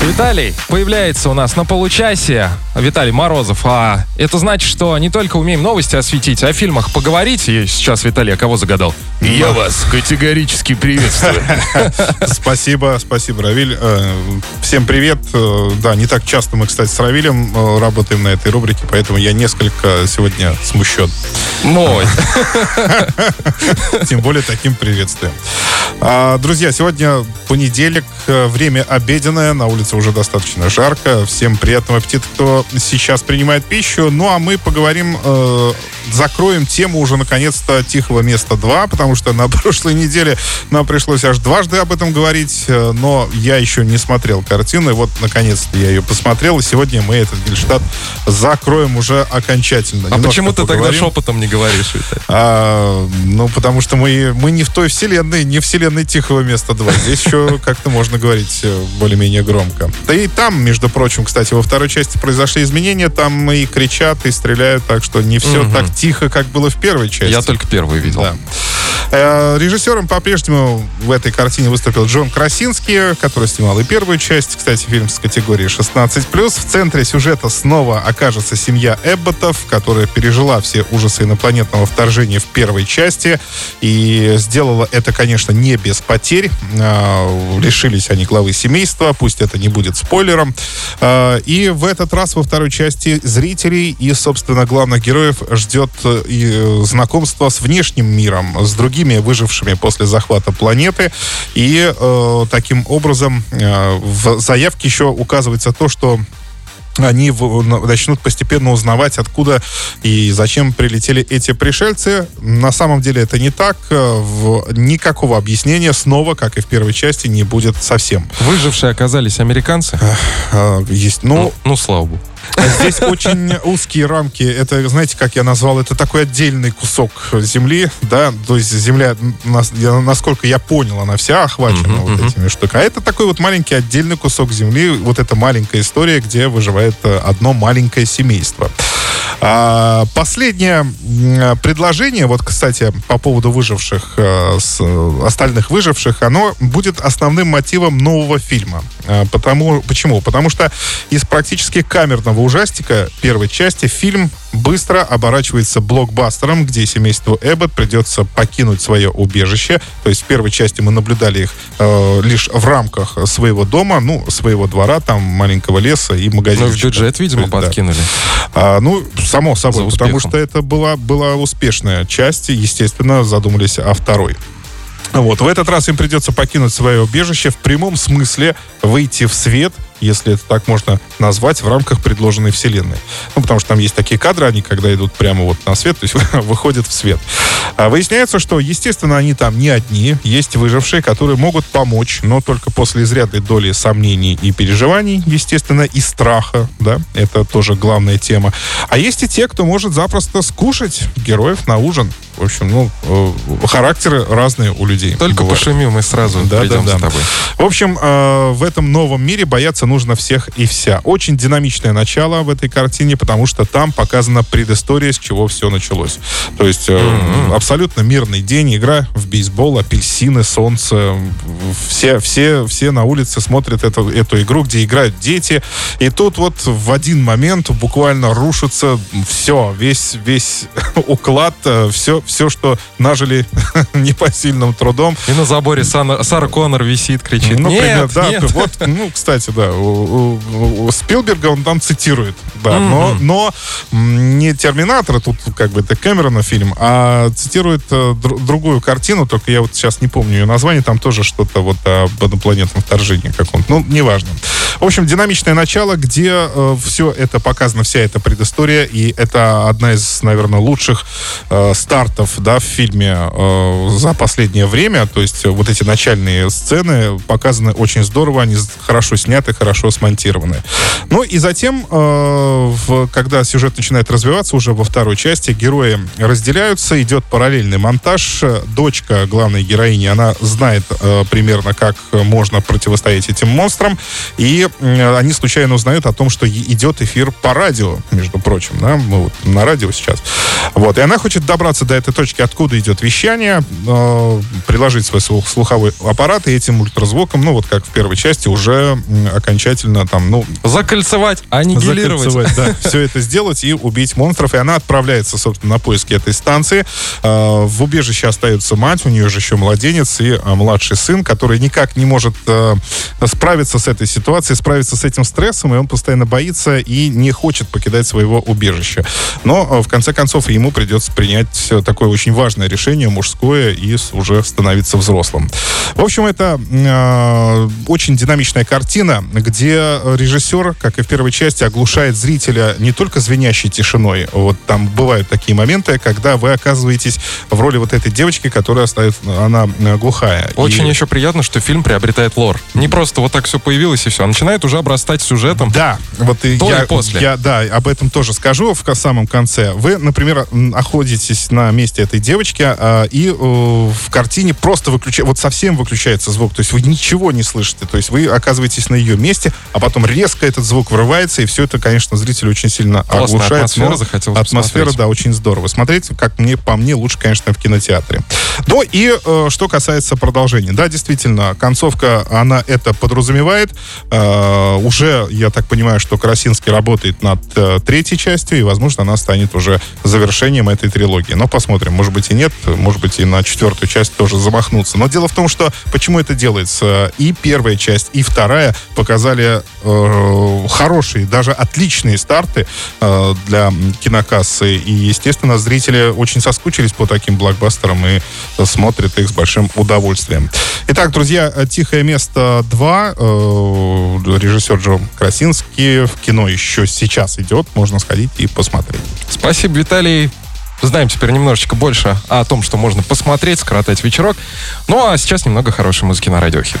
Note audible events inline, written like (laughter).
Виталий появляется у нас на получасе. Виталий Морозов. А это значит, что не только умеем новости осветить, а о фильмах поговорить. И сейчас, Виталий, а кого загадал? Я вас категорически приветствую. (laughs) Спасибо, спасибо, Равиль. Э, Всем привет. Э, Да, не так часто мы, кстати, с Равилем э, работаем на этой рубрике, поэтому я несколько сегодня смущен. Мой. (laughs) Тем более таким приветствием. А, Друзья, сегодня понедельник, время обеденное, на улице уже достаточно жарко. Всем приятного аппетита, кто сейчас принимает пищу. Ну, а мы поговорим, э, закроем тему уже наконец-то «Тихого места 2», потому что на (laughs) прошлой неделе нам пришлось аж дважды об этом говорить, э, но я еще не смотрел картину, и вот наконец-то я ее посмотрел, и сегодня мы этот Гельштадт закроем уже окончательно. А Немножко почему ты тогда поговорим. шепотом не говоришь? А, ну, потому что мы, мы не в той вселенной, не вселенной Тихого места 2. Здесь еще (laughs) как-то можно говорить э, более-менее громко. Да и там, между прочим, кстати, во второй части произошли изменения. Там и кричат, и стреляют, так что не все так тихо, как было в первой части. Я только первый видел. Да. Э, Режиссером по-прежнему в этой картине выступил Джон Красинский, который снимал и первую часть. Кстати, фильм с категории 16+. В центре сюжета снова окажется семья Эбботов, которая пережила все ужасы инопланетного вторжения в первой части. И сделала это, конечно, не без потерь. Э, Лишились они главы семейства, пусть это не будет спойлером. Э, И в этот раз во второй части зрителей и, собственно, главных героев ждет э, и, э, знакомство с внешним миром, с другими выжившими после захвата планеты. И э, таким образом э, в заявке еще указывается то, что они начнут постепенно узнавать, откуда и зачем прилетели эти пришельцы. На самом деле это не так. Э, Никакого объяснения снова, как и в первой части, не будет совсем. Выжившие оказались американцы. Есть, ну, Ну, ну, слава богу. А Здесь очень узкие рамки. Это, знаете, как я назвал, это такой отдельный кусок земли, да, то есть земля, насколько я понял, она вся охвачена Мгм, вот мгм. этими штуками. А это такой вот маленький отдельный кусок земли, вот эта маленькая история, где выживает э, одно маленькое семейство. А, последнее предложение, вот, кстати, по поводу выживших, э, с, э, остальных выживших, оно будет основным мотивом нового фильма. А, потому, почему? Потому что из практически камерного ужастика первой части фильм быстро оборачивается блокбастером, где семейству Эббот придется покинуть свое убежище. То есть в первой части мы наблюдали их э, лишь в рамках своего дома, ну, своего двора, там маленького леса и Ну, магазина. в бюджет, видимо, Да. подкинули. А, ну, само собой, потому что это была, была успешная часть, и, естественно, задумались о второй. Вот, в этот раз им придется покинуть свое убежище в прямом смысле выйти в свет, если это так можно назвать, в рамках предложенной вселенной. Ну, потому что там есть такие кадры, они когда идут прямо вот на свет, (laughs) то есть (laughs) выходят в свет. А выясняется, что, естественно, они там не одни. Есть выжившие, которые могут помочь, но только после изрядной доли сомнений и переживаний, естественно, и страха, да, это тоже главная тема. А есть и те, кто может запросто скушать героев на ужин. В общем, ну, э, характеры разные у людей. Только бывают. пошумим, мы сразу Да, придем да, да. тобой. В общем, э, в этом новом мире бояться нужно всех и вся. Очень динамичное начало в этой картине, потому что там показана предыстория, с чего все началось. То есть э, абсолютно мирный день, игра в бейсбол, апельсины, солнце. Все, все, все на улице смотрят эту, эту игру, где играют дети. И тут вот в один момент буквально рушится все, весь, весь (laughs) уклад, все, все, что нажили (laughs) непосильным трудом. И на заборе Сана- Сара Коннор висит, кричит. Ну, нет, например, да, нет. вот, ну, кстати, да, у, у- у Спилберга он там цитирует, да, но, Мгм. но м, не Терминатора, тут как бы это Кэмерона фильм, а цитирует э, дру- другую картину, только я вот сейчас не помню ее название, там тоже что-то вот об инопланетном вторжении каком-то, ну, неважно. В общем, динамичное начало, где все это показано, вся эта предыстория, и это одна из, наверное, лучших э, стартов, да, в фильме э, за последнее время, то есть э, вот эти начальные сцены показаны очень здорово, они хорошо сняты, хорошо хорошо смонтированы. Ну и затем, э, в, когда сюжет начинает развиваться уже во второй части, герои разделяются, идет параллельный монтаж. Дочка главной героини, она знает э, примерно, как можно противостоять этим монстрам, и э, они случайно узнают о том, что идет эфир по радио, между прочим, да, мы вот на радио сейчас. Вот, и она хочет добраться до этой точки, откуда идет вещание, приложить свой слух, слуховой аппарат и этим ультразвуком, ну вот как в первой части, уже окончательно там, ну... Закольцевать, аннигилировать. Закольцевать, да, (laughs) все это сделать и убить монстров. И она отправляется, собственно, на поиски этой станции. Э, в убежище остается мать, у нее же еще младенец и э, младший сын, который никак не может э, справиться с этой ситуацией, справиться с этим стрессом, и он постоянно боится и не хочет покидать своего убежища. Но, в конце концов, ему придется принять такое очень важное решение, мужское, и уже становиться взрослым. В общем, это э, очень динамичная картина, где режиссер, как и в первой части, оглушает зрителя не только звенящей тишиной. Вот там бывают такие моменты, когда вы оказываетесь в роли вот этой девочки, которая остается, она глухая. Очень и... еще приятно, что фильм приобретает лор. Не просто вот так все появилось и все, а начинает уже обрастать сюжетом. Да, вот и я, и после. я, да, об этом тоже скажу в самом конце. Вы, например, находитесь на месте этой девочки, э, и э, в картине просто выключается, вот совсем выключается звук, то есть вы ничего не слышите, то есть вы оказываетесь на ее месте, а потом резко этот звук вырывается, и все это, конечно, зрителя очень сильно Классная оглушает. атмосфера захотелось Атмосфера, посмотреть. да, очень здорово. Смотреть, как мне, по мне, лучше, конечно, в кинотеатре. Ну и э, что касается продолжения. Да, действительно, концовка, она это подразумевает. Э, уже, я так понимаю, что Красинский работает над э, третьей частью, и, возможно, она станет уже завершением этой трилогии. Но посмотрим. Может быть и нет, может быть и на четвертую часть тоже замахнуться. Но дело в том, что почему это делается? И первая часть, и вторая показали э, хорошие, даже отличные старты э, для кинокассы. И, естественно, зрители очень соскучились по таким блокбастерам и смотрят их с большим удовольствием. Итак, друзья, «Тихое место 2», э, режиссер Джо Красинский, в кино еще сейчас идет, можно сходить и посмотреть. Спасибо, Виталий. Знаем теперь немножечко больше о том, что можно посмотреть, скоротать вечерок. Ну а сейчас немного хорошей музыки на радиохит.